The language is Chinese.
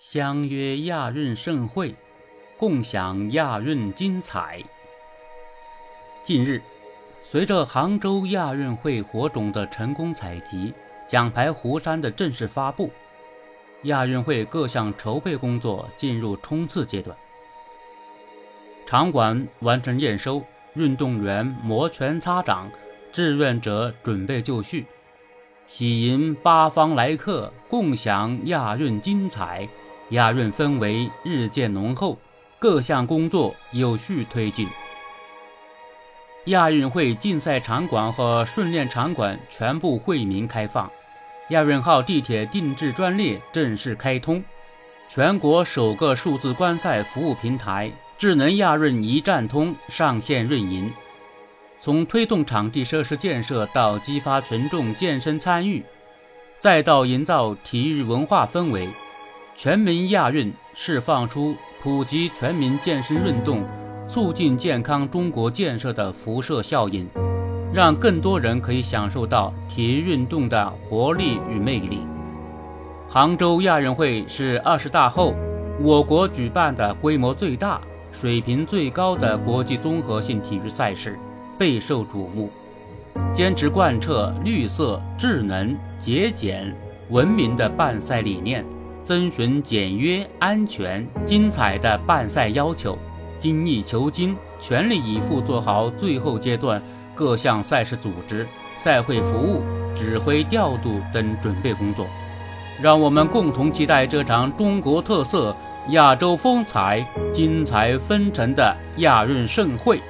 相约亚运盛会，共享亚运精彩。近日，随着杭州亚运会火种的成功采集，奖牌湖山的正式发布，亚运会各项筹备工作进入冲刺阶段。场馆完成验收，运动员摩拳擦掌，志愿者准备就绪。喜迎八方来客，共享亚运精彩。亚运氛围日渐浓厚，各项工作有序推进。亚运会竞赛场馆和训练场馆全部惠民开放，亚运号地铁定制专列正式开通，全国首个数字观赛服务平台“智能亚运一站通”上线运营。从推动场地设施建设到激发群众健身参与，再到营造体育文化氛围，全民亚运释放出普及全民健身运动、促进健康中国建设的辐射效应，让更多人可以享受到体育运动的活力与魅力。杭州亚运会是二十大后我国举办的规模最大、水平最高的国际综合性体育赛事。备受瞩目，坚持贯彻绿色、智能、节俭、文明的办赛理念，遵循简约、安全、精彩的办赛要求，精益求精，全力以赴做好最后阶段各项赛事组织、赛会服务、指挥调度等准备工作。让我们共同期待这场中国特色、亚洲风采、精彩纷呈的亚运盛会。